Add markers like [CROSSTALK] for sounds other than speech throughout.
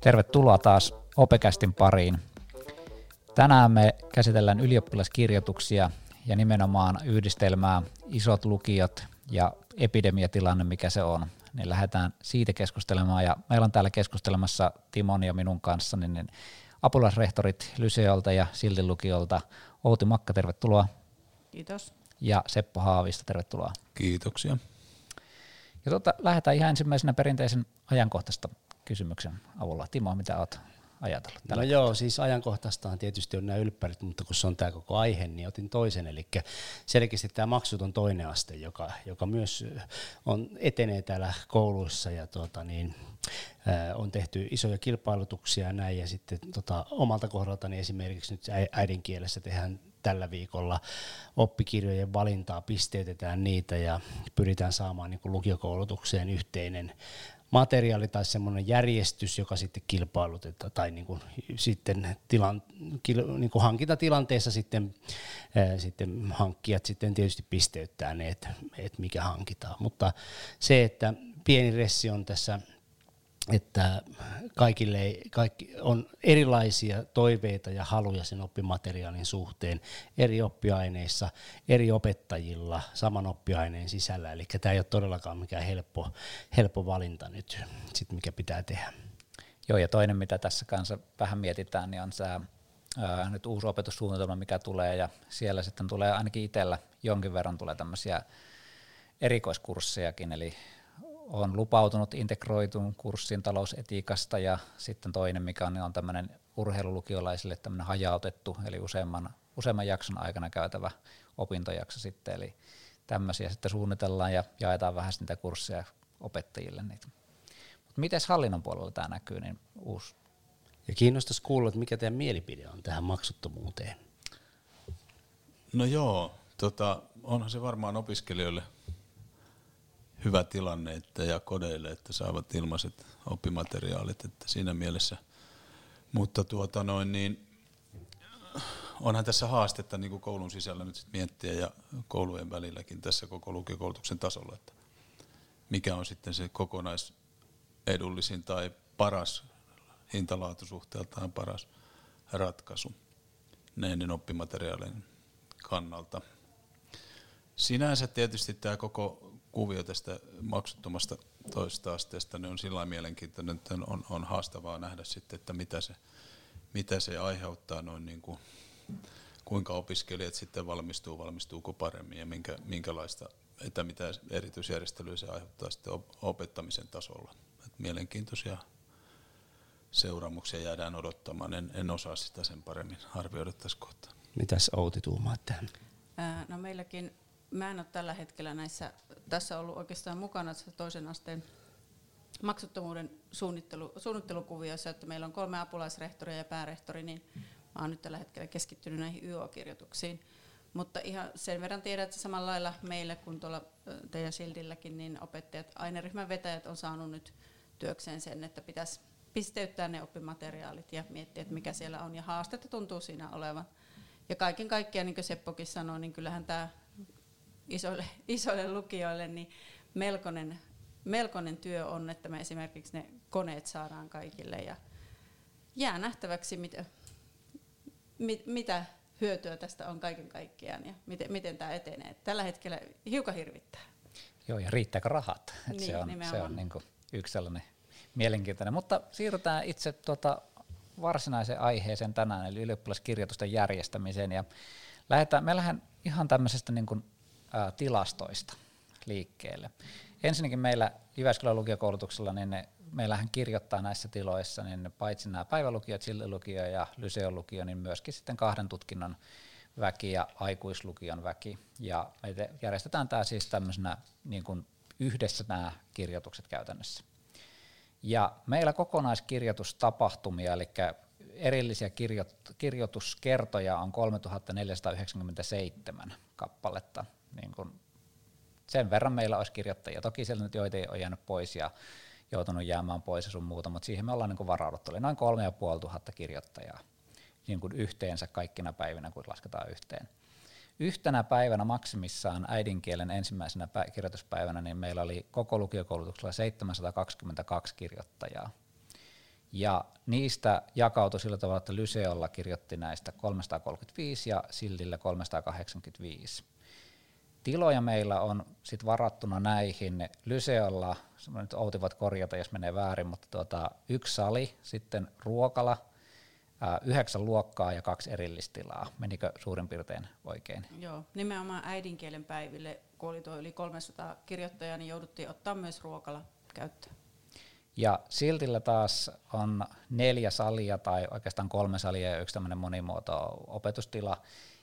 Tervetuloa taas Opekästin pariin. Tänään me käsitellään ylioppilaskirjoituksia ja nimenomaan yhdistelmää isot lukiot ja epidemiatilanne, mikä se on. Niin lähdetään siitä keskustelemaan ja meillä on täällä keskustelemassa Timon ja minun kanssa niin, niin apulaisrehtorit Lyseolta ja Siltin lukiolta. Outi Makka, tervetuloa. Kiitos. Ja Seppo Haavista, tervetuloa. Kiitoksia. Ja tuota, lähdetään ihan ensimmäisenä perinteisen ajankohtaista kysymyksen avulla. Timo, mitä olet ajatellut? No joo, siis ajankohtaistaan tietysti on nämä ylppärit, mutta kun se on tämä koko aihe, niin otin toisen, eli selkeästi tämä maksuton toinen aste, joka, joka myös on, etenee täällä kouluissa ja tuota, niin, on tehty isoja kilpailutuksia ja näin, ja sitten tota, omalta kohdaltani esimerkiksi nyt äidinkielessä tehdään tällä viikolla oppikirjojen valintaa, pisteytetään niitä ja pyritään saamaan niin kuin lukiokoulutukseen yhteinen materiaali tai semmoinen järjestys, joka sitten kilpailutetaan tai niin kuin sitten tilan, kil, niin kuin hankintatilanteessa sitten, ää, sitten hankkijat sitten tietysti pisteyttää ne, että, että mikä hankitaan. Mutta se, että pieni ressi on tässä että kaikille kaikki on erilaisia toiveita ja haluja sen oppimateriaalin suhteen eri oppiaineissa, eri opettajilla saman oppiaineen sisällä. Eli tämä ei ole todellakaan mikään helppo, helppo valinta nyt, sit mikä pitää tehdä. Joo, ja toinen, mitä tässä kanssa vähän mietitään, niin on tämä ää, nyt uusi opetussuunnitelma, mikä tulee, ja siellä sitten tulee ainakin itsellä jonkin verran tulee tämmöisiä erikoiskurssejakin, eli on lupautunut integroitun kurssin talousetiikasta ja sitten toinen, mikä on, niin on tämmöinen urheilulukiolaisille tämmöinen hajautettu, eli useamman, useamman jakson aikana käytävä opintojakso sitten, eli tämmöisiä sitten suunnitellaan ja jaetaan vähän niitä kursseja opettajille niitä. Mutta miten hallinnon puolella tämä näkyy, niin uusi? Ja kiinnostaisi kuulla, että mikä teidän mielipide on tähän maksuttomuuteen. No joo, tota, onhan se varmaan opiskelijoille – hyvä tilanne että, ja kodeille, että saavat ilmaiset oppimateriaalit, että siinä mielessä. Mutta tuota noin, niin onhan tässä haastetta niin kuin koulun sisällä nyt sit miettiä ja koulujen välilläkin tässä koko lukiokoulutuksen tasolla, että mikä on sitten se kokonaisedullisin tai paras hintalaatusuhteeltaan paras ratkaisu näiden oppimateriaalien kannalta. Sinänsä tietysti tämä koko kuvio tästä maksuttomasta toista asteesta niin on sillä mielenkiintoinen, että on, on haastavaa nähdä sitten, että mitä se, mitä se aiheuttaa noin niin kuin, kuinka opiskelijat sitten valmistuu, valmistuuko paremmin ja minkä, minkälaista, että mitä erityisjärjestelyä se aiheuttaa sitten opettamisen tasolla. Et mielenkiintoisia seuraamuksia jäädään odottamaan. En, en osaa sitä sen paremmin arvioida tässä kohtaa. Mitäs Outi tuumaat tähän? no meilläkin mä en ole tällä hetkellä näissä, tässä ollut oikeastaan mukana toisen asteen maksuttomuuden suunnittelu, suunnittelukuvioissa, että meillä on kolme apulaisrehtoria ja päärehtori, niin mä oon nyt tällä hetkellä keskittynyt näihin YO-kirjoituksiin. Mutta ihan sen verran tiedän, että samalla lailla meille kuin tuolla teidän Sildilläkin, niin opettajat, aineryhmän vetäjät on saanut nyt työkseen sen, että pitäisi pisteyttää ne oppimateriaalit ja miettiä, että mikä siellä on. Ja haastetta tuntuu siinä olevan. Ja kaiken kaikkiaan, niin kuin Seppokin sanoi, niin kyllähän tämä isoille, [LAUGHS] isoille lukijoille, niin melkoinen, melkoinen työ on, että me esimerkiksi ne koneet saadaan kaikille. Ja jää nähtäväksi, mitä, mit, mitä hyötyä tästä on kaiken kaikkiaan ja miten, miten tämä etenee. Tällä hetkellä hiukan hirvittää. Joo, ja riittääkö rahat? niin, se on, se on niin kuin yksi sellainen mielenkiintoinen. Mutta siirrytään itse tuota varsinaiseen aiheeseen tänään, eli ylioppilaskirjoitusten järjestämiseen. Ja lähdetään, me lähdetään ihan tämmöisestä niin kuin tilastoista liikkeelle. Ensinnäkin meillä Jyväskylän lukiokoulutuksella, niin ne, meillähän kirjoittaa näissä tiloissa, niin paitsi nämä päivälukiot, lukio ja lyseon lukio, niin myöskin sitten kahden tutkinnon väki ja aikuislukion väki. Ja me järjestetään tämä siis tämmöisenä niin kuin yhdessä nämä kirjoitukset käytännössä. Ja meillä kokonaiskirjoitustapahtumia, eli erillisiä kirjoituskertoja on 3497 kappaletta niin kun sen verran meillä olisi kirjoittajia. Toki siellä nyt joita on jäänyt pois ja joutunut jäämään pois ja sun muuta, mutta siihen me ollaan niin vaраuduttu. Oli noin kolme ja puoli tuhatta kirjoittajaa niin kuin yhteensä kaikkina päivinä, kun lasketaan yhteen. Yhtenä päivänä maksimissaan äidinkielen ensimmäisenä kirjoituspäivänä niin meillä oli koko lukiokoulutuksella 722 kirjoittajaa. Ja niistä jakautui sillä tavalla, että Lyseolla kirjoitti näistä 335 ja Sildillä 385. Tiloja meillä on sit varattuna näihin. Lyseolla, nyt Outi korjata, jos menee väärin, mutta tuota, yksi sali, sitten ruokala, yhdeksän luokkaa ja kaksi erillistilaa. Menikö suurin piirtein oikein? Joo, nimenomaan äidinkielen päiville, kun oli tuo yli 300 kirjoittajaa, niin jouduttiin ottaa myös ruokala käyttöön. Ja Siltillä taas on neljä salia tai oikeastaan kolme salia ja yksi tämmöinen monimuoto opetustila.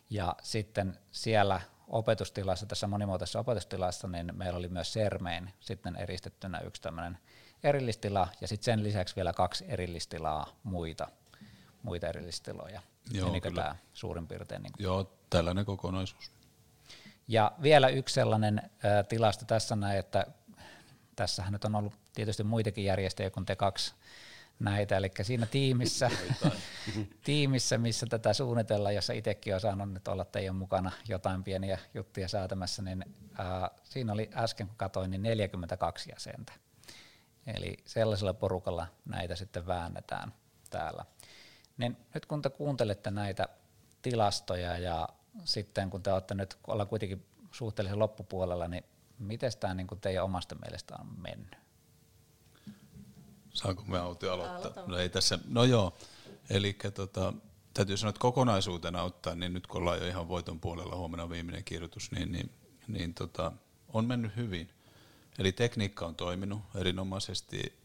Ja sitten siellä opetustilassa, tässä monimuotoisessa opetustilassa, niin meillä oli myös Sermein sitten eristettynä yksi tämmöinen erillistila ja sitten sen lisäksi vielä kaksi erillistilaa muita, muita erillistiloja. Joo, Menikö tämä suurin piirtein? Niin Joo, tällainen kokonaisuus. Ja vielä yksi sellainen ä, tilasto tässä näin, että tässähän nyt on ollut tietysti muitakin järjestöjä kuin te kaksi näitä, eli siinä tiimissä, tiimissä, missä tätä suunnitellaan, jossa itsekin olen saanut nyt olla teidän mukana jotain pieniä juttuja säätämässä, niin ää, siinä oli äsken kun katsoin, niin 42 jäsentä. Eli sellaisella porukalla näitä sitten väännetään täällä. Niin nyt kun te kuuntelette näitä tilastoja ja sitten kun te olette nyt, olla kuitenkin suhteellisen loppupuolella, niin miten tämä niin teidän omasta mielestä on mennyt? Saanko me Auti aloittaa? No ei tässä, no joo, eli tota, täytyy sanoa, että kokonaisuutena ottaa, niin nyt kun ollaan jo ihan voiton puolella, huomenna viimeinen kirjoitus, niin, niin, niin tota, on mennyt hyvin. Eli tekniikka on toiminut erinomaisesti,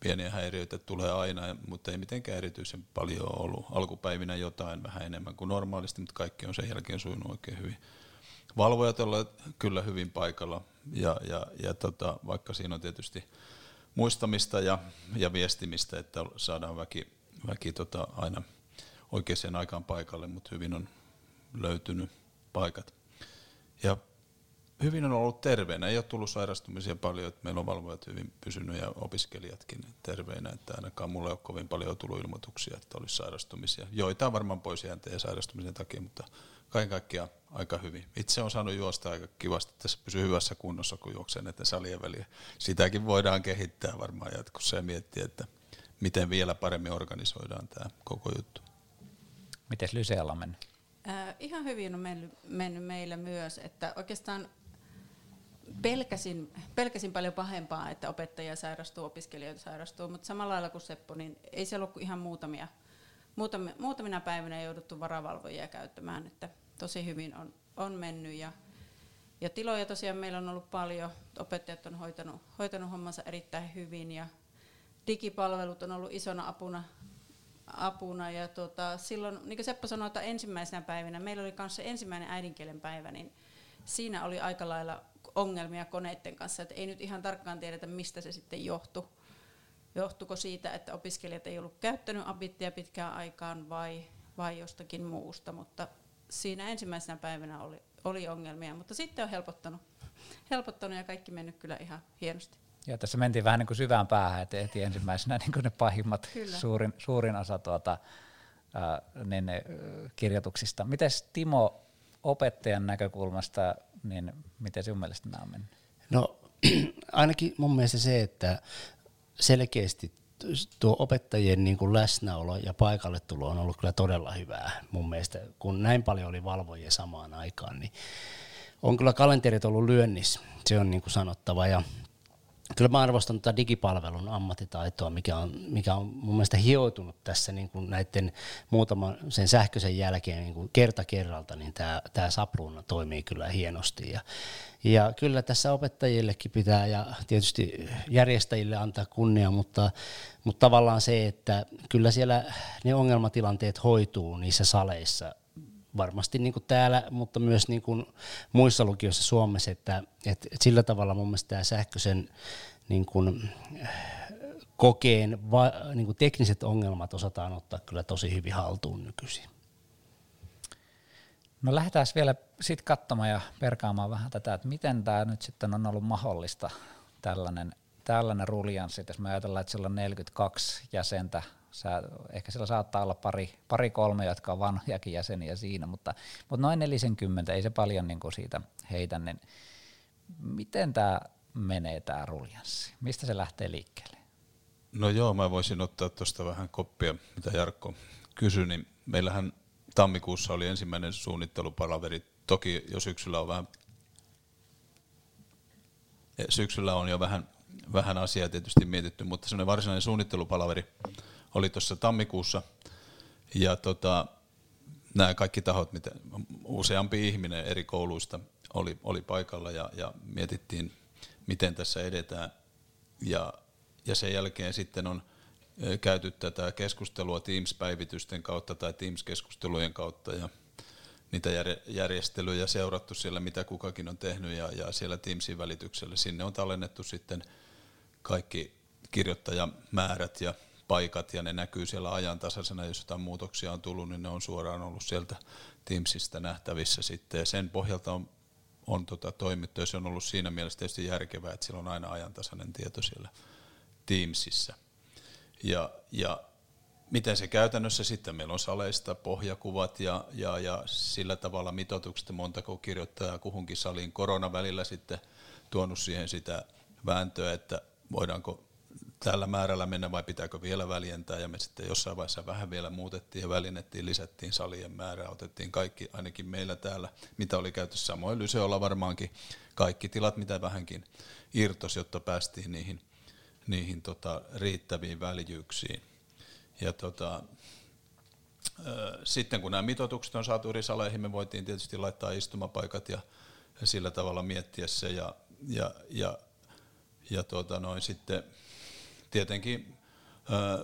pieniä häiriöitä tulee aina, mutta ei mitenkään erityisen paljon ollut. Alkupäivinä jotain vähän enemmän kuin normaalisti, mutta kaikki on sen jälkeen sujunut oikein hyvin. Valvojat ovat kyllä hyvin paikalla, ja, ja, ja tota, vaikka siinä on tietysti muistamista ja, ja viestimistä, että saadaan väki, väki tota aina oikeaan aikaan paikalle, mutta hyvin on löytynyt paikat. Ja hyvin on ollut terveenä, ei ole tullut sairastumisia paljon, että meillä on valvojat hyvin pysynyt ja opiskelijatkin terveinä, että ainakaan mulle ei ole kovin paljon tullut ilmoituksia, että olisi sairastumisia. Joita varmaan pois jäänteen sairastumisen takia, mutta kaiken kaikkiaan aika hyvin. Itse on saanut juosta aika kivasti, tässä pysyy hyvässä kunnossa, kun juoksee näiden salien väliä. Sitäkin voidaan kehittää varmaan jatkossa ja miettiä, että miten vielä paremmin organisoidaan tämä koko juttu. Miten Lysealla on mennyt? Äh, ihan hyvin on mennyt, mennyt meillä myös, että oikeastaan pelkäsin, pelkäsin paljon pahempaa, että opettajia sairastuu, opiskelijoita sairastuu, mutta samalla lailla kuin Seppo, niin ei se ollut ihan muutamia, muutamina, muutamina päivinä jouduttu varavalvojia käyttämään, että tosi hyvin on, on mennyt ja, ja tiloja tosiaan meillä on ollut paljon, opettajat on hoitanut, hoitanut hommansa erittäin hyvin ja digipalvelut on ollut isona apuna, apuna. Ja tota, silloin, niin kuin Seppo sanoi, että ensimmäisenä päivinä, meillä oli kanssa ensimmäinen äidinkielen päivä, niin siinä oli aika lailla ongelmia koneiden kanssa, että ei nyt ihan tarkkaan tiedetä, mistä se sitten johtui. Johtuiko siitä, että opiskelijat ei ollut käyttänyt abittia pitkään aikaan vai, vai jostakin muusta, mutta siinä ensimmäisenä päivänä oli, oli ongelmia, mutta sitten on helpottanut, helpottanut ja kaikki mennyt kyllä ihan hienosti. Ja tässä mentiin vähän niin kuin syvään päähän, että eti ensimmäisenä [LAUGHS] niin kuin ne pahimmat, suurin, suurin osa tuota, ää, ne, ne, kirjoituksista. Miten Timo opettajan näkökulmasta, niin miten sinun mielestä nämä on mennyt? No [CLEARS THROAT] ainakin mun mielestä se, että selkeästi tuo opettajien niin kuin läsnäolo ja paikalle tulo on ollut kyllä todella hyvää mun mielestä. Kun näin paljon oli valvojia samaan aikaan, niin on kyllä kalenterit ollut lyönnissä, se on niin kuin sanottava. Ja kyllä mä arvostan tätä digipalvelun ammattitaitoa, mikä on, mikä on mun mielestä hioutunut tässä niin kuin näiden muutaman sen sähköisen jälkeen niin kuin kerta kerralta, niin tämä, tämä sapluuna toimii kyllä hienosti. Ja, ja kyllä tässä opettajillekin pitää ja tietysti järjestäjille antaa kunnia, mutta, mutta tavallaan se, että kyllä siellä ne ongelmatilanteet hoituu niissä saleissa varmasti niin kuin täällä, mutta myös niin kuin muissa lukioissa Suomessa, että, että sillä tavalla mun mielestä tämä sähköisen niin kuin, kokeen va, niin kuin tekniset ongelmat osataan ottaa kyllä tosi hyvin haltuun nykyisin. No lähdetään vielä sitten katsomaan ja perkaamaan vähän tätä, että miten tämä nyt sitten on ollut mahdollista tällainen, tällainen ruljanssi, jos me ajatellaan, että sillä on 42 jäsentä Sä, ehkä siellä saattaa olla pari, pari kolme, jotka on vanhojakin jäseniä siinä, mutta, mutta noin 40, ei se paljon niin kuin siitä heitä, niin miten tämä menee tämä ruljanssi? Mistä se lähtee liikkeelle? No joo, mä voisin ottaa tuosta vähän koppia, mitä Jarkko kysyi, niin meillähän tammikuussa oli ensimmäinen suunnittelupalaveri. Toki jo syksyllä on vähän syksyllä on jo vähän, vähän asiaa tietysti mietitty, mutta semmoinen varsinainen suunnittelupalaveri oli tuossa tammikuussa. Ja tota, nämä kaikki tahot, mitä useampi ihminen eri kouluista oli, oli paikalla ja, ja mietittiin, miten tässä edetään. Ja, ja sen jälkeen sitten on käyty tätä keskustelua Teams-päivitysten kautta tai Teams-keskustelujen kautta ja niitä järjestelyjä seurattu siellä, mitä kukakin on tehnyt ja, ja siellä Teamsin välityksellä. Sinne on tallennettu sitten kaikki kirjoittajamäärät ja paikat ja ne näkyy siellä ajantasaisena, jos jotain muutoksia on tullut, niin ne on suoraan ollut sieltä Teamsista nähtävissä sitten ja sen pohjalta on, on tota toimittu ja se on ollut siinä mielessä tietysti järkevää, että siellä on aina ajantasainen tieto siellä Teamsissa. Ja, ja miten se käytännössä sitten, meillä on saleista pohjakuvat ja, ja, ja sillä tavalla mitoitukset, montako kirjoittajaa kuhunkin saliin. Korona välillä sitten tuonut siihen sitä vääntöä, että voidaanko tällä määrällä mennä vai pitääkö vielä väljentää ja me sitten jossain vaiheessa vähän vielä muutettiin ja väljennettiin, lisättiin salien määrää, otettiin kaikki, ainakin meillä täällä, mitä oli käytössä samoin Lyseolla varmaankin kaikki tilat, mitä vähänkin irtos, jotta päästiin niihin, niihin tota, riittäviin väljyyksiin. Ja tota, sitten kun nämä mitoitukset on saatu eri saleihin, me voitiin tietysti laittaa istumapaikat ja, ja sillä tavalla miettiä se. Ja, ja, ja, ja tuota noin sitten tietenkin ää,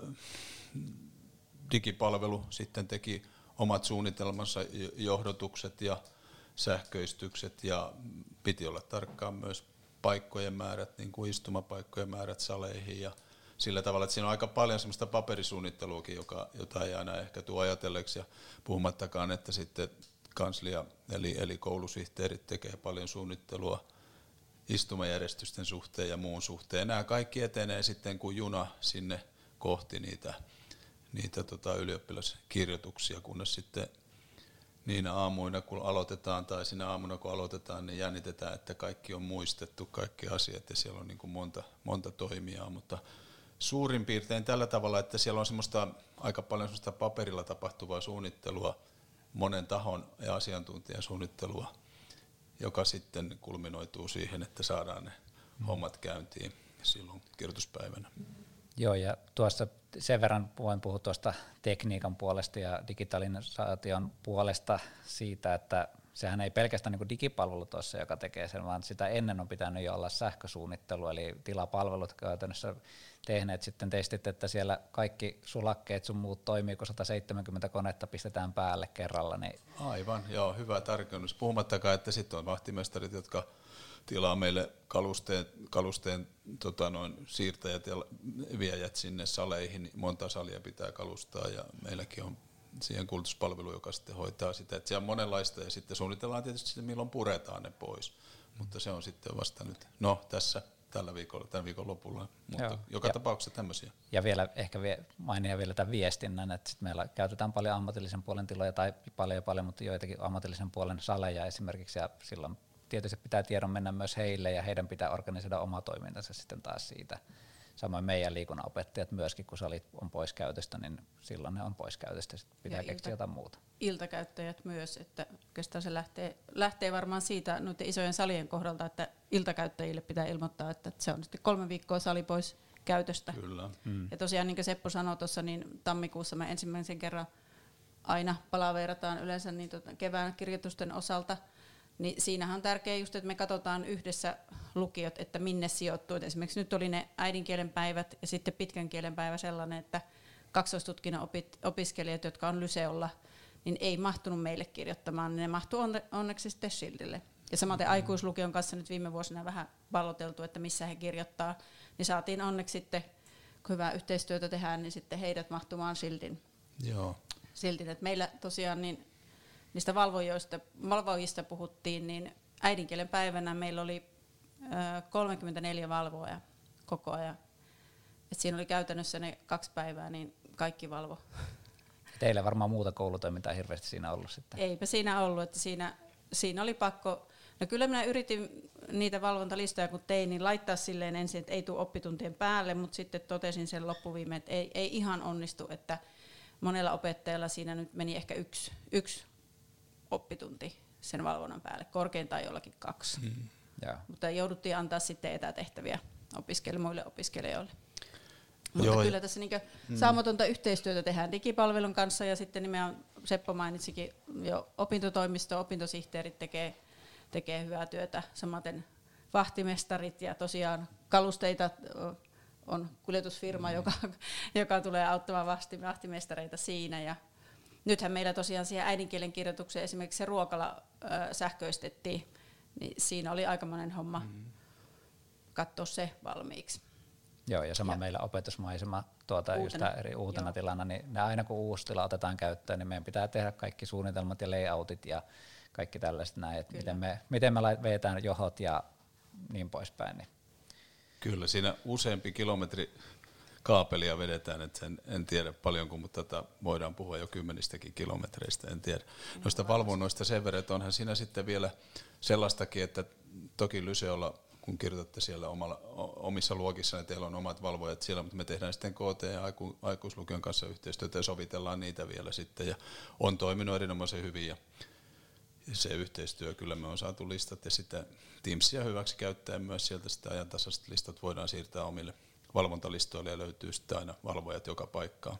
digipalvelu sitten teki omat suunnitelmansa, johdotukset ja sähköistykset ja piti olla tarkkaan myös paikkojen määrät, niin kuin istumapaikkojen määrät saleihin ja sillä tavalla, että siinä on aika paljon semmoista paperisuunnitteluakin, joka, jota ei aina ehkä tuo ajatelleeksi ja puhumattakaan, että sitten kanslia eli, eli koulusihteerit tekee paljon suunnittelua istumajärjestysten suhteen ja muun suhteen. Nämä kaikki etenee sitten kuin juna sinne kohti niitä, niitä tota ylioppilaskirjoituksia, kunnes sitten niinä aamuina, kun aloitetaan, tai sinä aamuna, kun aloitetaan, niin jännitetään, että kaikki on muistettu, kaikki asiat, ja siellä on niin kuin monta, monta toimijaa, mutta suurin piirtein tällä tavalla, että siellä on semmoista aika paljon semmoista paperilla tapahtuvaa suunnittelua, monen tahon ja asiantuntijan suunnittelua, joka sitten kulminoituu siihen, että saadaan ne hommat käyntiin silloin kirjoituspäivänä. Joo, ja tuossa sen verran voin puhua tuosta tekniikan puolesta ja digitalisaation puolesta siitä, että sehän ei pelkästään niin digipalvelu tuossa, joka tekee sen, vaan sitä ennen on pitänyt jo olla sähkösuunnittelu, eli tilapalvelut käytännössä tehneet sitten testit, että siellä kaikki sulakkeet sun muut toimii, kun 170 konetta pistetään päälle kerralla. Niin Aivan, joo, hyvä tarkennus. Puhumattakaan, että sitten on vahtimestarit, jotka tilaa meille kalusteen, kalusteen tota noin, siirtäjät ja viejät sinne saleihin. Monta salia pitää kalustaa ja meilläkin on siihen kulutuspalvelu, joka sitten hoitaa sitä. Että siellä on monenlaista ja sitten suunnitellaan tietysti sitten, milloin puretaan ne pois. Mutta se on sitten vasta nyt, no tässä tällä viikolla, tämän viikon lopulla, mutta Joo. joka ja, tapauksessa tämmöisiä. Ja vielä ehkä vie, mainia vielä tämän viestinnän, että sit meillä käytetään paljon ammatillisen puolen tiloja tai paljon ja paljon, mutta joitakin ammatillisen puolen saleja esimerkiksi ja silloin tietysti pitää tiedon mennä myös heille ja heidän pitää organisoida oma toimintansa sitten taas siitä. Samoin meidän liikunnanopettajat myöskin, kun salit on pois käytöstä, niin silloin ne on pois käytöstä, sitten pitää ja keksiä ilta, jotain muuta. Iltakäyttäjät myös, että oikeastaan se lähtee, lähtee varmaan siitä noiden isojen salien kohdalta, että iltakäyttäjille pitää ilmoittaa, että se on sitten kolme viikkoa sali pois käytöstä. Kyllä. Mm. Ja tosiaan niin kuin Seppo sanoi tuossa, niin tammikuussa me ensimmäisen kerran aina palaveerataan yleensä niin tota kevään kirjoitusten osalta – niin siinähän on tärkeää just, että me katsotaan yhdessä lukiot, että minne sijoittuu. Et esimerkiksi nyt oli ne äidinkielen päivät ja sitten pitkän kielen päivä sellainen, että kaksoistutkinnon opiskelijat, jotka on Lyseolla, niin ei mahtunut meille kirjoittamaan, niin ne mahtuu onneksi sitten Schildille. Ja samaten mm-hmm. aikuislukion kanssa nyt viime vuosina vähän palloteltu, että missä he kirjoittaa, niin saatiin onneksi sitten, kun hyvää yhteistyötä tehdään, niin sitten heidät mahtumaan Schildin. Joo. Siltin, että meillä tosiaan niin niistä valvojista, valvojista puhuttiin, niin äidinkielen päivänä meillä oli ö, 34 valvoja koko ajan. Et siinä oli käytännössä ne kaksi päivää, niin kaikki valvo. Teillä varmaan muuta koulutoimintaa hirveästi siinä ollut sitten. Eipä siinä ollut, että siinä, siinä oli pakko, No kyllä minä yritin niitä valvontalistoja kun tein, niin laittaa silleen ensin, että ei tule oppituntien päälle, mutta sitten totesin sen loppuviime, että ei, ei ihan onnistu, että monella opettajalla siinä nyt meni ehkä yksi, yksi oppitunti sen valvonnan päälle, korkeintaan jollakin kaksi. Mm. Ja. Mutta jouduttiin antaa sitten etätehtäviä opiskelijoille, muille opiskelijoille. Mutta Joo, kyllä tässä niin mm. saamatonta yhteistyötä tehdään digipalvelun kanssa ja sitten nimenomaan Seppo mainitsikin jo opintotoimisto, opintosihteerit tekee, tekee hyvää työtä, samaten vahtimestarit ja tosiaan kalusteita on kuljetusfirma, mm. joka, joka tulee auttamaan vahtimestareita siinä ja nythän meillä tosiaan siihen äidinkielen kirjoitukseen esimerkiksi se ruokala ö, sähköistettiin, niin siinä oli aikamoinen homma mm. katsoa se valmiiksi. Joo, ja sama ja. meillä opetusmaisema tuota, uutena. eri uutena Joo. tilana, niin ne aina kun uusi tila otetaan käyttöön, niin meidän pitää tehdä kaikki suunnitelmat ja layoutit ja kaikki tällaiset näin, että miten me, miten me vetään johot ja niin poispäin. Niin. Kyllä, siinä useampi kilometri kaapelia vedetään, että sen, en tiedä paljonko, mutta tätä voidaan puhua jo kymmenistäkin kilometreistä, en tiedä. Noista valvonnoista sen verran, että onhan siinä sitten vielä sellaistakin, että toki Lyseolla kun kirjoitatte siellä omalla, omissa luokissa, niin teillä on omat valvojat siellä, mutta me tehdään sitten KT ja aiku, aikuislukion kanssa yhteistyötä ja sovitellaan niitä vielä sitten ja on toiminut erinomaisen hyvin ja se yhteistyö, kyllä me on saatu listat ja sitä Teamsia hyväksi käyttäen myös sieltä sitä ajantasaiset listat voidaan siirtää omille valvontalistoille ja löytyy sitten aina valvojat joka paikkaan.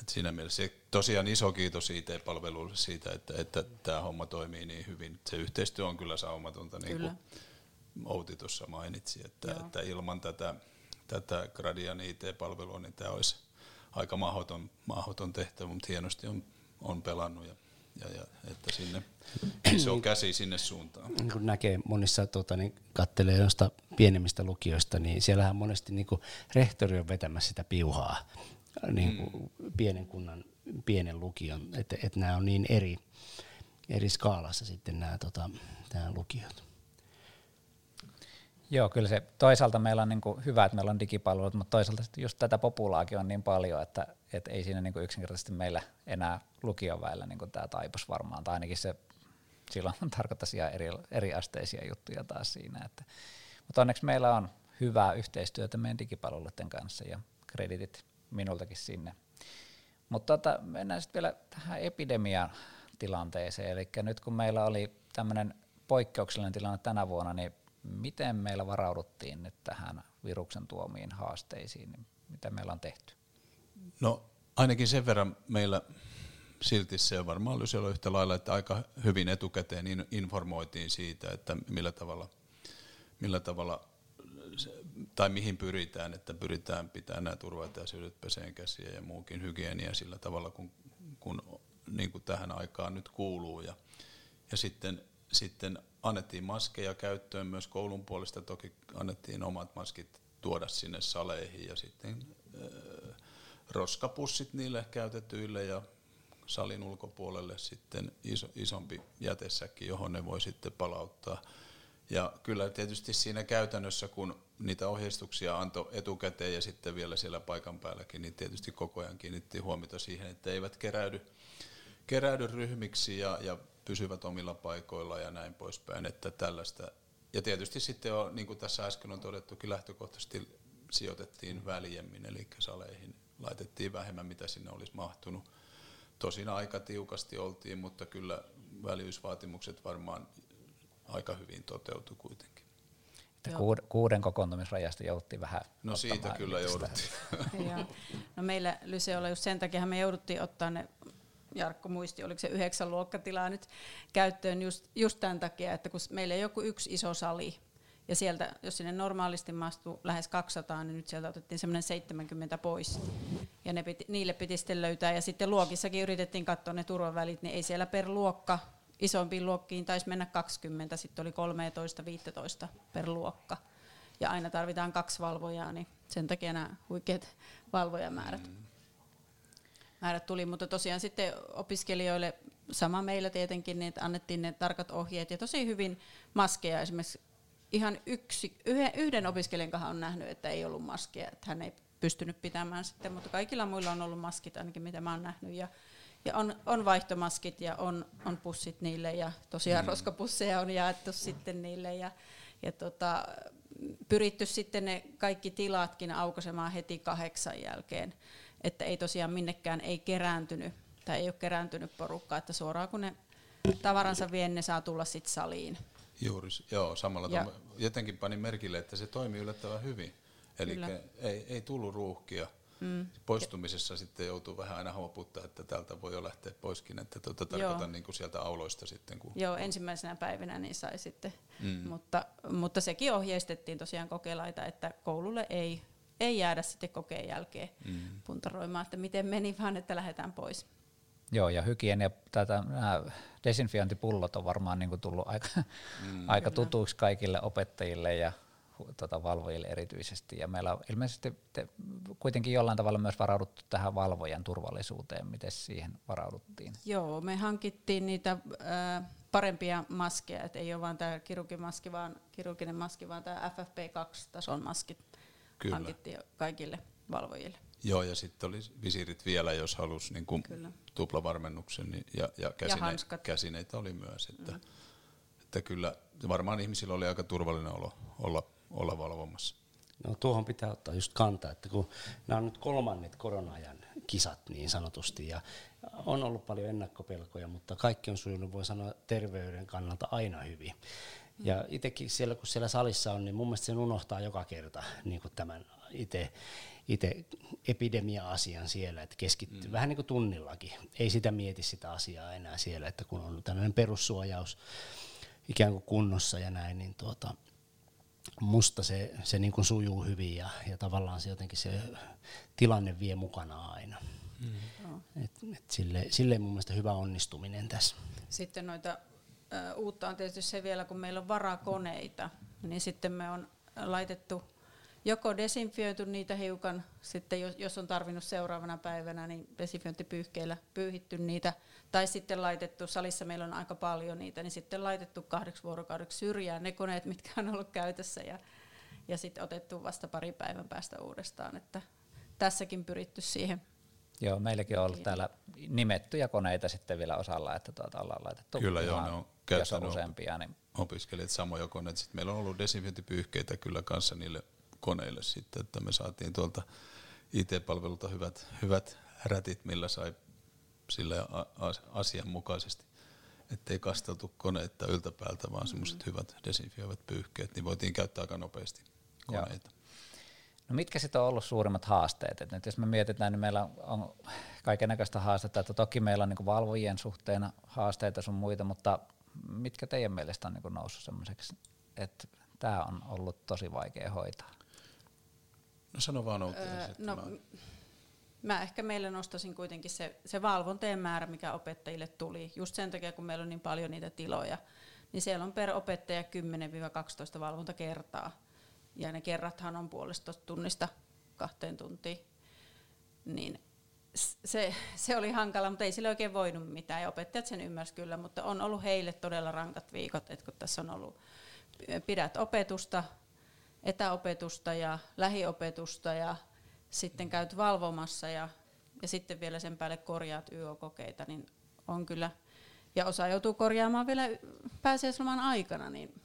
Et siinä mielessä tosiaan iso kiitos IT-palveluille siitä, että, että tämä homma toimii niin hyvin. Se yhteistyö on kyllä saumatonta, niin kuin Outi tuossa mainitsi, että, että ilman tätä, tätä Gradian IT-palvelua niin tämä olisi aika mahdoton, mahdoton tehtävä, mutta hienosti on, on pelannut ja, ja, ja että sinne iso niin. käsi sinne suuntaan. Niin kun näkee monissa, tuota, niin kattelee josta pienemmistä lukioista, niin siellähän monesti niin kuin rehtori on vetämässä sitä piuhaa niin kuin mm. pienen kunnan, pienen lukion, että, että nämä on niin eri, eri skaalassa sitten nämä, tota, nämä lukiot. Joo, kyllä se toisaalta meillä on niin kuin hyvä, että meillä on digipalvelut, mutta toisaalta just tätä populaakin on niin paljon, että, että ei siinä niin kuin yksinkertaisesti meillä enää lukion väellä niin kuin tämä taipus varmaan, tai ainakin se silloin [LAUGHS] tarkoittaisi ihan eri, eri asteisia juttuja taas siinä. Että, mutta onneksi meillä on hyvää yhteistyötä meidän digipalveluiden kanssa ja kreditit minultakin sinne. Mutta tota, mennään sitten vielä tähän epidemian tilanteeseen, eli nyt kun meillä oli tämmöinen poikkeuksellinen tilanne tänä vuonna, niin miten meillä varauduttiin nyt tähän viruksen tuomiin haasteisiin, niin mitä meillä on tehty? No ainakin sen verran meillä silti se varmaan Lysellä yhtä lailla, että aika hyvin etukäteen informoitiin siitä, että millä tavalla, millä tavalla tai mihin pyritään, että pyritään pitämään nämä turvaetäisyydet peseen käsiä ja muukin hygienia sillä tavalla, kun, kun niin kuin tähän aikaan nyt kuuluu. Ja, ja sitten, sitten annettiin maskeja käyttöön myös koulun puolesta, toki annettiin omat maskit tuoda sinne saleihin ja sitten äh, roskapussit niille käytetyille ja salin ulkopuolelle sitten iso, isompi jätesäkki, johon ne voi sitten palauttaa. Ja kyllä tietysti siinä käytännössä, kun niitä ohjeistuksia antoi etukäteen ja sitten vielä siellä paikan päälläkin, niin tietysti koko ajan kiinnitti huomiota siihen, että eivät keräydy, keräydy ryhmiksi ja, ja pysyvät omilla paikoilla ja näin poispäin, että tällaista. Ja tietysti sitten on, niin kuin tässä äsken on todettukin, lähtökohtaisesti sijoitettiin väljemmin, eli saleihin laitettiin vähemmän, mitä sinne olisi mahtunut. Tosin aika tiukasti oltiin, mutta kyllä väljyysvaatimukset varmaan aika hyvin toteutui kuitenkin. Että kuuden kokoontumisrajasta jouduttiin vähän No siitä kyllä jouduttiin. [LAUGHS] no meillä Lyseolla just sen takia me jouduttiin ottaa ne Jarkko muisti, oliko se yhdeksän luokkatilaa nyt käyttöön just, just tämän takia, että kun meillä ei joku yksi iso sali, ja sieltä, jos sinne normaalisti mahtuu lähes 200, niin nyt sieltä otettiin semmoinen 70 pois. Ja ne piti, niille piti sitten löytää. Ja sitten luokissakin yritettiin katsoa ne turvavälit, niin ei siellä per luokka, isompiin luokkiin taisi mennä 20, sitten oli 13-15 per luokka. Ja aina tarvitaan kaksi valvojaa, niin sen takia nämä huikeat valvojamäärät. Mm määrät tuli, mutta tosiaan sitten opiskelijoille sama meillä tietenkin, niin että annettiin ne tarkat ohjeet ja tosi hyvin maskeja. Esimerkiksi ihan yksi, yhden, opiskelijan kanssa on nähnyt, että ei ollut maskeja, että hän ei pystynyt pitämään sitten, mutta kaikilla muilla on ollut maskit ainakin, mitä mä oon nähnyt. Ja, ja on, on vaihtomaskit ja on, on pussit niille ja tosiaan mm. roskapusseja on jaettu sitten niille ja, ja tota, pyritty sitten ne kaikki tilatkin aukosemaan heti kahdeksan jälkeen, että ei tosiaan minnekään ei kerääntynyt tai ei ole kerääntynyt porukkaa, että suoraan kun ne tavaransa vie, ne saa tulla sitten saliin. Juuri, joo, samalla ja. jotenkin panin merkille, että se toimii yllättävän hyvin. Eli ei, ei tullut ruuhkia. Mm. Poistumisessa ja. sitten joutuu vähän aina huoputtaa, että täältä voi jo lähteä poiskin, että tuota, tarkoitan niin kuin sieltä auloista sitten. Kun Joo, ensimmäisenä päivinä niin sai sitten, mm. mutta, mutta sekin ohjeistettiin tosiaan kokelaita, että koululle ei, ei jäädä sitten kokeen jälkeen mm. puntaroimaan, että miten meni, vaan että lähdetään pois. Joo, ja hygienia, tätä, nämä desinfiointipullot on varmaan niin kuin tullut aika, mm. aika tutuiksi kaikille opettajille ja tota, valvojille erityisesti. Ja meillä on ilmeisesti te, kuitenkin jollain tavalla myös varauduttu tähän valvojan turvallisuuteen. Miten siihen varauduttiin? Joo, me hankittiin niitä äh, parempia maskeja, että ei ole vain tämä kirurgimaski, vaan kirurginen maski, vaan tämä FFP2-tason maskit Kyllä. hankittiin kaikille valvojille. Joo, ja sitten oli visiirit vielä, jos halusi niin kuin tuplavarmennuksen, niin, ja, ja, käsine, ja käsineitä oli myös. Että, mm. että kyllä varmaan ihmisillä oli aika turvallinen olo olla, olla valvomassa. No tuohon pitää ottaa just kantaa, että kun nämä on nyt kolmannet korona-ajan kisat niin sanotusti, ja on ollut paljon ennakkopelkoja, mutta kaikki on sujunut, voi sanoa, terveyden kannalta aina hyvin. Ja itsekin siellä, kun siellä salissa on, niin mun mielestä sen unohtaa joka kerta niin kuin tämän itse itse epidemia-asian siellä, että keskittyy mm. vähän niin kuin tunnillakin. Ei sitä mieti sitä asiaa enää siellä, että kun on tämmöinen perussuojaus ikään kuin kunnossa ja näin, niin tuota, musta se, se niin kuin sujuu hyvin ja, ja tavallaan se jotenkin se tilanne vie mukana aina. Mm. Et, et sille, sille mun mielestä hyvä onnistuminen tässä. Sitten noita uutta on tietysti se vielä, kun meillä on varakoneita, niin sitten me on laitettu joko desinfioitu niitä hiukan, sitten jos, jos on tarvinnut seuraavana päivänä, niin desinfiointipyyhkeillä pyyhitty niitä, tai sitten laitettu, salissa meillä on aika paljon niitä, niin sitten laitettu kahdeksi vuorokaudeksi syrjään ne koneet, mitkä on ollut käytössä, ja, ja sitten otettu vasta pari päivän päästä uudestaan, että tässäkin pyritty siihen. Joo, meilläkin on ollut täällä nimettyjä koneita sitten vielä osalla, että tuota ollaan laitettu. Kyllä joo, ne on käyttänyt useampia. Niin opiskelijat samoja koneita. Sitten meillä on ollut desinfiointipyyhkeitä kyllä kanssa niille koneille sitten, että me saatiin tuolta IT-palvelulta hyvät, hyvät rätit, millä sai sille asianmukaisesti, ettei kasteltu koneita yltäpäältä, vaan mm. semmoiset hyvät desinfioivat pyyhkeet, niin voitiin käyttää aika nopeasti koneita. Joo. No mitkä sitten on ollut suurimmat haasteet? Et nyt jos me mietitään, niin meillä on kaiken näköistä haastetta, että toki meillä on niin valvojien suhteen haasteita sun muita, mutta mitkä teidän mielestä on niin noussut semmoiseksi, että tämä on ollut tosi vaikea hoitaa? No sano vaan Outi. Öö, no, mä... mä ehkä meille nostasin kuitenkin se, se valvonteen määrä, mikä opettajille tuli. Just sen takia, kun meillä on niin paljon niitä tiloja, niin siellä on per opettaja 10-12 valvontakertaa. Ja ne kerrathan on puolesta tunnista kahteen tuntiin. Niin se, se oli hankala, mutta ei sille oikein voinut mitään. Ja opettajat sen ymmärsivät kyllä, mutta on ollut heille todella rankat viikot, että kun tässä on ollut pidät opetusta, etäopetusta ja lähiopetusta ja sitten käyt valvomassa ja, ja sitten vielä sen päälle korjaat YO-kokeita, niin on kyllä, ja osa joutuu korjaamaan vielä pääsiäisloman aikana, niin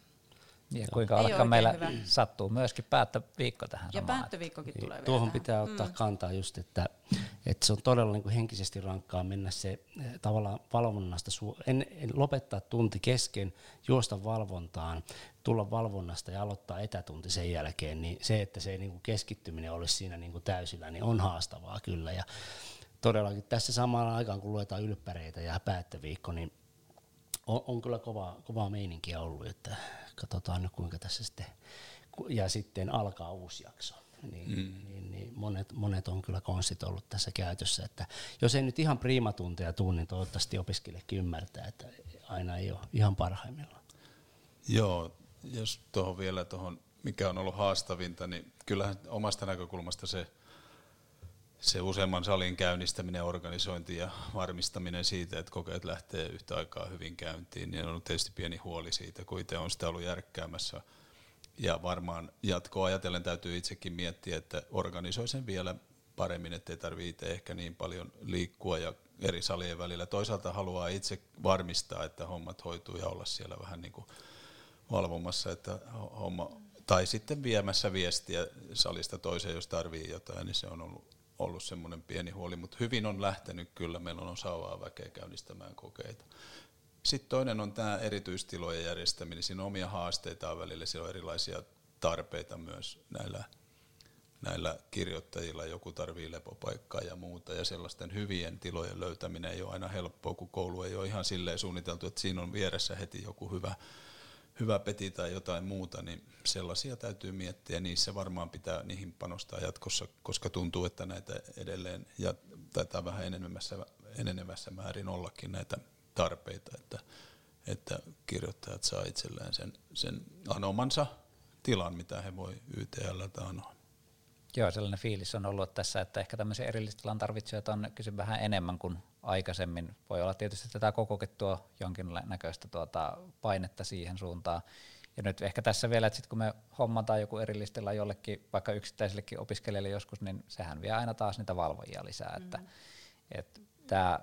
ja kuinka alkaa meillä hyvä. sattuu myöskin päättöviikko tähän Ja samaan. päättöviikkokin tulee vielä Tuohon pitää ottaa mm. kantaa just, että, että se on todella niin kuin henkisesti rankkaa mennä se eh, tavallaan valvonnasta, en, en lopettaa tunti kesken, juosta valvontaan, tulla valvonnasta ja aloittaa etätunti sen jälkeen, niin se, että se niin kuin keskittyminen olisi siinä niin kuin täysillä, niin on haastavaa kyllä. Ja todellakin tässä samalla aikaan, kun luetaan ylppäreitä ja päättöviikko, niin on, on kyllä kova, kovaa meininkiä ollut, että katsotaan nyt kuinka tässä sitten, ja sitten alkaa uusi jakso. Niin, mm. niin, niin monet, monet on kyllä konstit ollut tässä käytössä, että jos ei nyt ihan priimatunteja tuu, niin toivottavasti opiskelijakin ymmärtää, että aina ei ole ihan parhaimmillaan. Joo, jos tuohon vielä tuohon, mikä on ollut haastavinta, niin kyllähän omasta näkökulmasta se, se useamman salin käynnistäminen, organisointi ja varmistaminen siitä, että kokeet lähtee yhtä aikaa hyvin käyntiin, niin on ollut tietysti pieni huoli siitä, kun itse on sitä ollut järkkäämässä. Ja varmaan jatkoa ajatellen täytyy itsekin miettiä, että organisoi sen vielä paremmin, ettei tarvitse ehkä niin paljon liikkua ja eri salien välillä. Toisaalta haluaa itse varmistaa, että hommat hoituu ja olla siellä vähän niin kuin valvomassa, että homma, tai sitten viemässä viestiä salista toiseen, jos tarvii jotain, niin se on ollut, ollut semmoinen pieni huoli, mutta hyvin on lähtenyt kyllä, meillä on osaavaa väkeä käynnistämään kokeita. Sitten toinen on tämä erityistilojen järjestäminen. Siinä on omia haasteita välillä, siellä on erilaisia tarpeita myös näillä, näillä kirjoittajilla. Joku tarvii lepopaikkaa ja muuta, ja sellaisten hyvien tilojen löytäminen ei ole aina helppoa, kun koulu ei ole ihan silleen suunniteltu, että siinä on vieressä heti joku hyvä, hyvä peti tai jotain muuta, niin sellaisia täytyy miettiä. Niissä varmaan pitää niihin panostaa jatkossa, koska tuntuu, että näitä edelleen, ja taitaa vähän enenevässä, enenevässä määrin ollakin näitä tarpeita, että, että kirjoittajat saa itselleen sen, sen anomansa tilan, mitä he voi YTLltä anoa. Joo, sellainen fiilis on ollut tässä, että ehkä tämmöisen erillistilan tarvitsijat on kysy vähän enemmän kuin aikaisemmin. Voi olla tietysti tätä kokokettua jonkinnäköistä tuota painetta siihen suuntaan. Ja nyt ehkä tässä vielä, että sit kun me hommataan joku erillistila jollekin, vaikka yksittäisellekin opiskelijalle joskus, niin sehän vie aina taas niitä valvojia lisää. Mm. Että, et tämä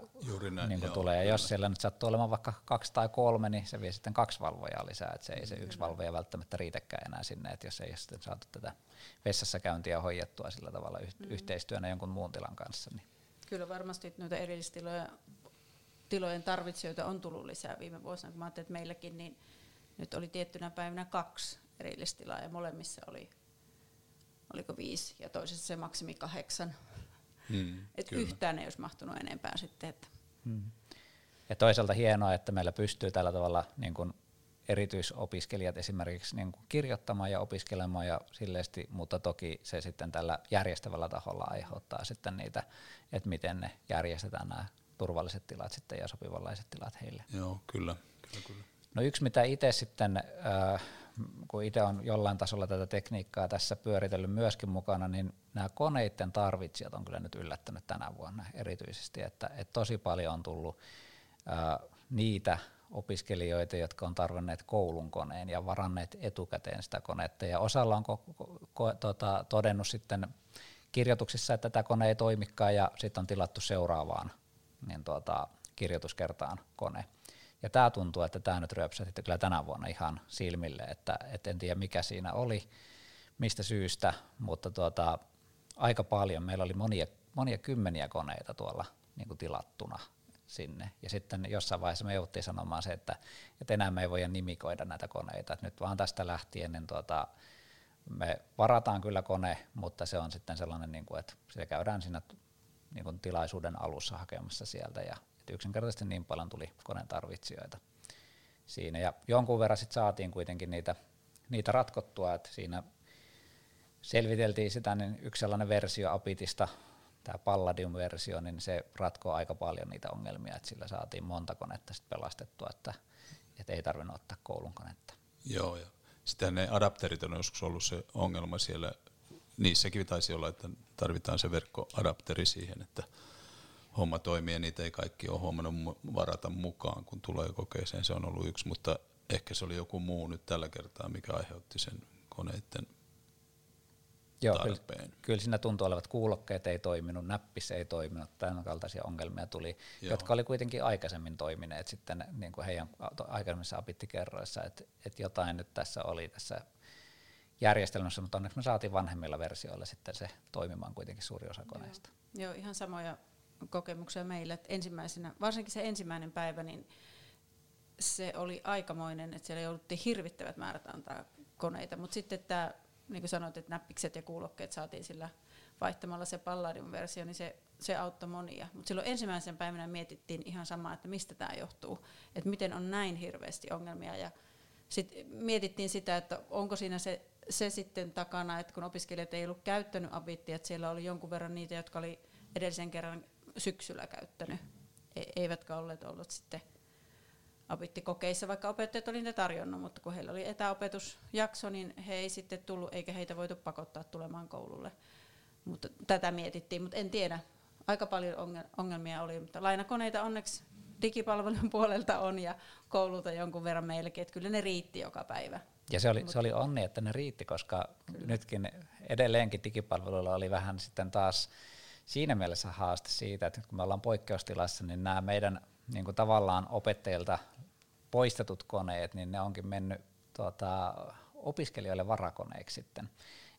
niin kuin tulee. Ja jos siellä nyt sattuu olemaan vaikka kaksi tai kolme, niin se vie sitten kaksi valvojaa lisää, että se ei se yksi valvoja välttämättä riitäkään enää sinne, että jos ei ole sitten saatu tätä vessassa käyntiä hoidettua sillä tavalla mm-hmm. yhteistyönä jonkun muun tilan kanssa. Niin. Kyllä varmasti noita erillistiloja tilojen tarvitsijoita on tullut lisää viime vuosina, kun mä ajattelin, että meilläkin niin nyt oli tiettynä päivänä kaksi erillistilaa ja molemmissa oli, oliko viisi ja toisessa se maksimi kahdeksan Mm, että yhtään ei olisi mahtunut enempää sitten. Että. Mm. Ja toisaalta hienoa, että meillä pystyy tällä tavalla niin kuin erityisopiskelijat esimerkiksi niin kuin kirjoittamaan ja opiskelemaan ja silleesti, mutta toki se sitten tällä järjestävällä taholla aiheuttaa sitten niitä, että miten ne järjestetään nämä turvalliset tilat sitten ja sopivanlaiset tilat heille. Joo, kyllä. kyllä, kyllä. No yksi, mitä itse sitten äh, kun itse on jollain tasolla tätä tekniikkaa tässä pyöritellyt myöskin mukana, niin nämä koneiden tarvitsijat on kyllä nyt yllättänyt tänä vuonna erityisesti, että, että tosi paljon on tullut ää, niitä opiskelijoita, jotka on tarvinneet koulun koneen ja varanneet etukäteen sitä konetta, ja osalla on ko, ko, tota, todennut sitten kirjoituksissa, että tämä kone ei toimikaan, ja sitten on tilattu seuraavaan niin tuota, kirjoituskertaan kone. Ja tämä tuntuu, että tämä nyt ryöpsähti kyllä tänä vuonna ihan silmille, että et en tiedä mikä siinä oli, mistä syystä, mutta tuota, aika paljon. Meillä oli monia, monia kymmeniä koneita tuolla niin kuin tilattuna sinne. Ja sitten jossain vaiheessa me jouduttiin sanomaan se, että, että enää me ei voida nimikoida näitä koneita. Että nyt vaan tästä lähtien niin tuota, me varataan kyllä kone, mutta se on sitten sellainen, niin kuin, että se käydään siinä niin kuin tilaisuuden alussa hakemassa sieltä ja että yksinkertaisesti niin paljon tuli koneen tarvitsijoita siinä. Ja jonkun verran sitten saatiin kuitenkin niitä, niitä ratkottua, että siinä selviteltiin sitä, niin yksi sellainen versio Apitista, tämä Palladium-versio, niin se ratkoo aika paljon niitä ongelmia, että sillä saatiin monta konetta sitten pelastettua, että, että ei tarvinnut ottaa koulun konetta. Joo, ja sitten ne adapterit on joskus ollut se ongelma siellä, niissäkin taisi olla, että tarvitaan se verkkoadapteri siihen, että homma toimii ja niitä ei kaikki ole huomannut varata mukaan, kun tulee kokeeseen. Se on ollut yksi, mutta ehkä se oli joku muu nyt tällä kertaa, mikä aiheutti sen koneiden Joo, tarpeen. Kyllä, kyllä siinä tuntuu olevat kuulokkeet ei toiminut, näppis ei toiminut, tämän kaltaisia ongelmia tuli, Joo. jotka oli kuitenkin aikaisemmin toimineet sitten niin kuin heidän aikaisemmissa apittikerroissa, että, että jotain nyt tässä oli tässä järjestelmässä, mutta onneksi me saatiin vanhemmilla versioilla sitten se toimimaan kuitenkin suuri osa koneista. Joo, Joo ihan samoja kokemuksia meillä, että ensimmäisenä, varsinkin se ensimmäinen päivä, niin se oli aikamoinen, että siellä jouduttiin hirvittävät määrät antaa koneita, mutta sitten tämä, niin kuin sanoit, että näppikset ja kuulokkeet saatiin sillä vaihtamalla se Palladium-versio, niin se, se auttoi monia. Mutta silloin ensimmäisen päivänä mietittiin ihan samaa, että mistä tämä johtuu, että miten on näin hirveästi ongelmia. Ja sitten mietittiin sitä, että onko siinä se, se sitten takana, että kun opiskelijat ei ollut käyttänyt abittia, että siellä oli jonkun verran niitä, jotka oli edellisen kerran syksyllä käyttänyt, e- eivätkä olleet ollut sitten abittikokeissa, vaikka opettajat oli niitä tarjonnut, mutta kun heillä oli etäopetusjakso, niin he ei sitten tullut, eikä heitä voitu pakottaa tulemaan koululle. Mutta tätä mietittiin, mutta en tiedä. Aika paljon ongelmia oli, mutta lainakoneita onneksi digipalvelun [LAUGHS] puolelta on ja koululta jonkun verran meillekin, että kyllä ne riitti joka päivä. Ja se oli, se oli onni, että ne riitti, koska kyllä. nytkin edelleenkin digipalveluilla oli vähän sitten taas siinä mielessä haaste siitä, että kun me ollaan poikkeustilassa, niin nämä meidän niin kuin tavallaan opettajilta poistetut koneet, niin ne onkin mennyt tuota, opiskelijoille varakoneiksi sitten.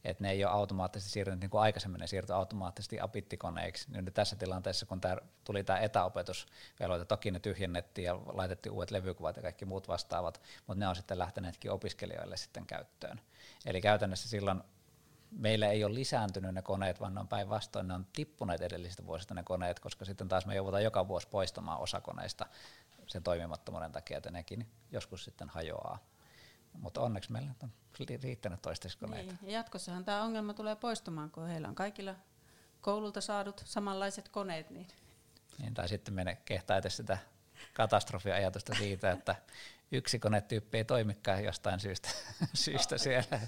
Et ne ei ole automaattisesti siirtynyt, niin kuin aikaisemmin ne siirtyi automaattisesti apittikoneiksi. Nyt tässä tilanteessa, kun tää, tuli tämä etäopetusvelvoite, toki ne tyhjennettiin ja laitettiin uudet levykuvat ja kaikki muut vastaavat, mutta ne on sitten lähteneetkin opiskelijoille sitten käyttöön. Eli käytännössä silloin meillä ei ole lisääntynyt ne koneet, vaan ne on päinvastoin, ne on tippuneet edellisistä vuosista ne koneet, koska sitten taas me joudutaan joka vuosi poistamaan osa koneista sen toimimattomuuden takia, että nekin joskus sitten hajoaa. Mutta onneksi meillä on riittänyt toistaiskoneita. Niin. Ja jatkossahan tämä ongelma tulee poistumaan, kun heillä on kaikilla koululta saadut samanlaiset koneet. Niin. Niin, tai sitten me kehtaa edes sitä katastrofiajatusta siitä, että yksi konetyyppi ei toimikaan jostain syystä, [LAUGHS] syystä siellä,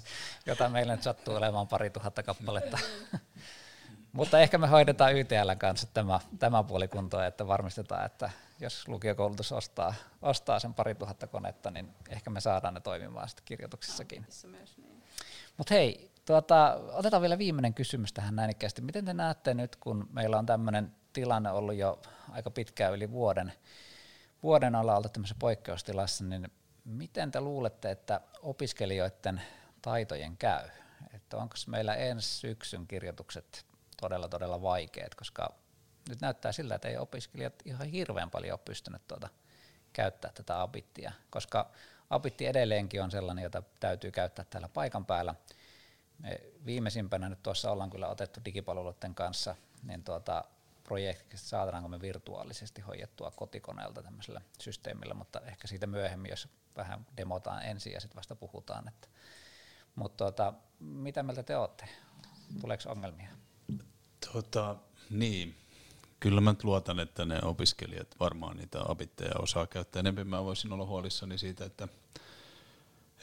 jota meillä nyt sattuu olemaan pari tuhatta kappaletta. [LAUGHS] Mutta ehkä me hoidetaan YTL kanssa tämä, tämä puoli kuntoon, että varmistetaan, että jos lukiokoulutus ostaa, ostaa sen pari tuhatta konetta, niin ehkä me saadaan ne toimimaan sitten kirjoituksissakin. Niin. Mutta hei, tuota, otetaan vielä viimeinen kysymys tähän näinikkäästi. Miten te näette nyt, kun meillä on tämmöinen tilanne ollut jo aika pitkään yli vuoden, vuoden alalta tämmöisessä poikkeustilassa, niin miten te luulette, että opiskelijoiden taitojen käy? Että onko meillä ensi syksyn kirjoitukset todella todella vaikeat, koska nyt näyttää sillä, että ei opiskelijat ihan hirveän paljon ole pystynyt tuota käyttää tätä abittia, koska abitti edelleenkin on sellainen, jota täytyy käyttää täällä paikan päällä. Me viimeisimpänä nyt tuossa ollaan kyllä otettu digipalveluiden kanssa, niin tuota, projektista saadaanko me virtuaalisesti hoidettua kotikoneelta tämmöisellä systeemillä, mutta ehkä siitä myöhemmin, jos vähän demotaan ensin ja sitten vasta puhutaan. Että. Mutta tuota, mitä mieltä te olette? Tuleeko ongelmia? Tota, niin, kyllä mä luotan, että ne opiskelijat varmaan niitä abitteja osaa käyttää. Enemmän mä voisin olla huolissani siitä, että,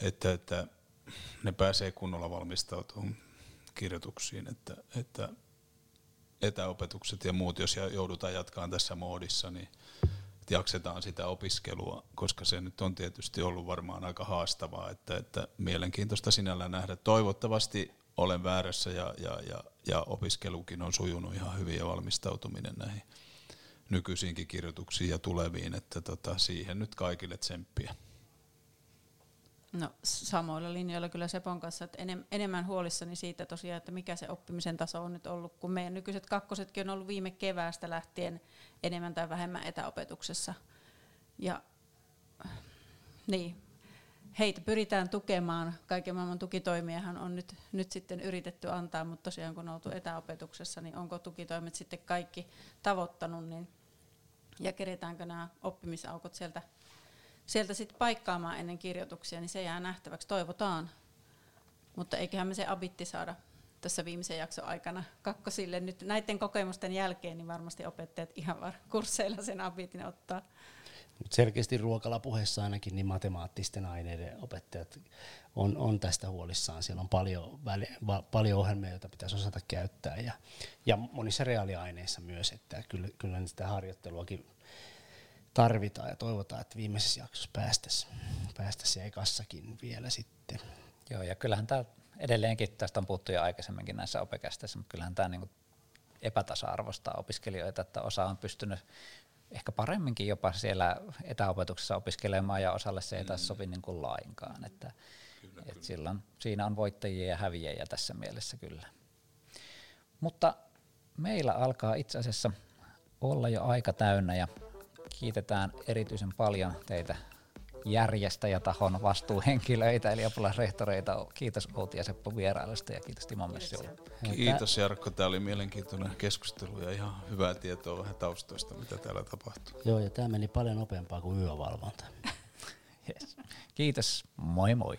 että, että ne pääsee kunnolla valmistautumaan kirjoituksiin, että, että etäopetukset ja muut, jos joudutaan jatkaan tässä moodissa, niin jaksetaan sitä opiskelua, koska se nyt on tietysti ollut varmaan aika haastavaa, että, että mielenkiintoista sinällään nähdä. Toivottavasti olen väärässä ja, ja, ja, ja opiskelukin on sujunut ihan hyvin ja valmistautuminen näihin nykyisiinkin kirjoituksiin ja tuleviin, että tota, siihen nyt kaikille tsemppiä. No samoilla linjoilla kyllä Sepon kanssa, että enem, enemmän huolissani siitä tosiaan, että mikä se oppimisen taso on nyt ollut, kun meidän nykyiset kakkosetkin on ollut viime keväästä lähtien enemmän tai vähemmän etäopetuksessa. Ja niin, heitä pyritään tukemaan. Kaiken maailman tukitoimiahan on nyt, nyt sitten yritetty antaa, mutta tosiaan kun on oltu etäopetuksessa, niin onko tukitoimet sitten kaikki tavoittanut, niin, ja keretäänkö nämä oppimisaukot sieltä, sieltä sitten paikkaamaan ennen kirjoituksia, niin se jää nähtäväksi. Toivotaan, mutta eiköhän me se abitti saada tässä viimeisen jakson aikana kakkosille. Nyt näiden kokemusten jälkeen niin varmasti opettajat ihan var kursseilla sen abitin ottaa. Mutta selkeästi ruokalapuheessa ainakin niin matemaattisten aineiden opettajat on, on tästä huolissaan. Siellä on paljon, väli, va, paljon ohjelmia, joita pitäisi osata käyttää ja, ja monissa reaaliaineissa myös, että kyllä, kyllä sitä harjoitteluakin tarvitaan ja toivotaan, että viimeisessä jaksossa päästäisiin päästäisi ekassakin vielä sitten. Joo, ja kyllähän tämä edelleenkin, tästä on puhuttu jo aikaisemminkin näissä opekästeissä, mutta kyllähän tämä niinku epätasa-arvoistaa opiskelijoita, että osa on pystynyt ehkä paremminkin jopa siellä etäopetuksessa opiskelemaan ja osalle se ei taas sovi niin kuin lainkaan. Että, kyllä, et kyllä. Silloin, siinä on voittajia ja häviäjiä tässä mielessä kyllä. Mutta meillä alkaa itse asiassa olla jo aika täynnä ja kiitetään erityisen paljon teitä järjestäjätahon vastuuhenkilöitä, eli apulaisrehtoreita. Kiitos Outi ja Seppo vierailusta ja kiitos Timo Messiulle. Kiitos Jarkko, tämä oli mielenkiintoinen keskustelu ja ihan hyvää tietoa vähän taustoista, mitä täällä tapahtuu. Joo, ja tämä meni paljon nopeampaa kuin yövalvonta. [LAUGHS] yes. Kiitos, moi moi.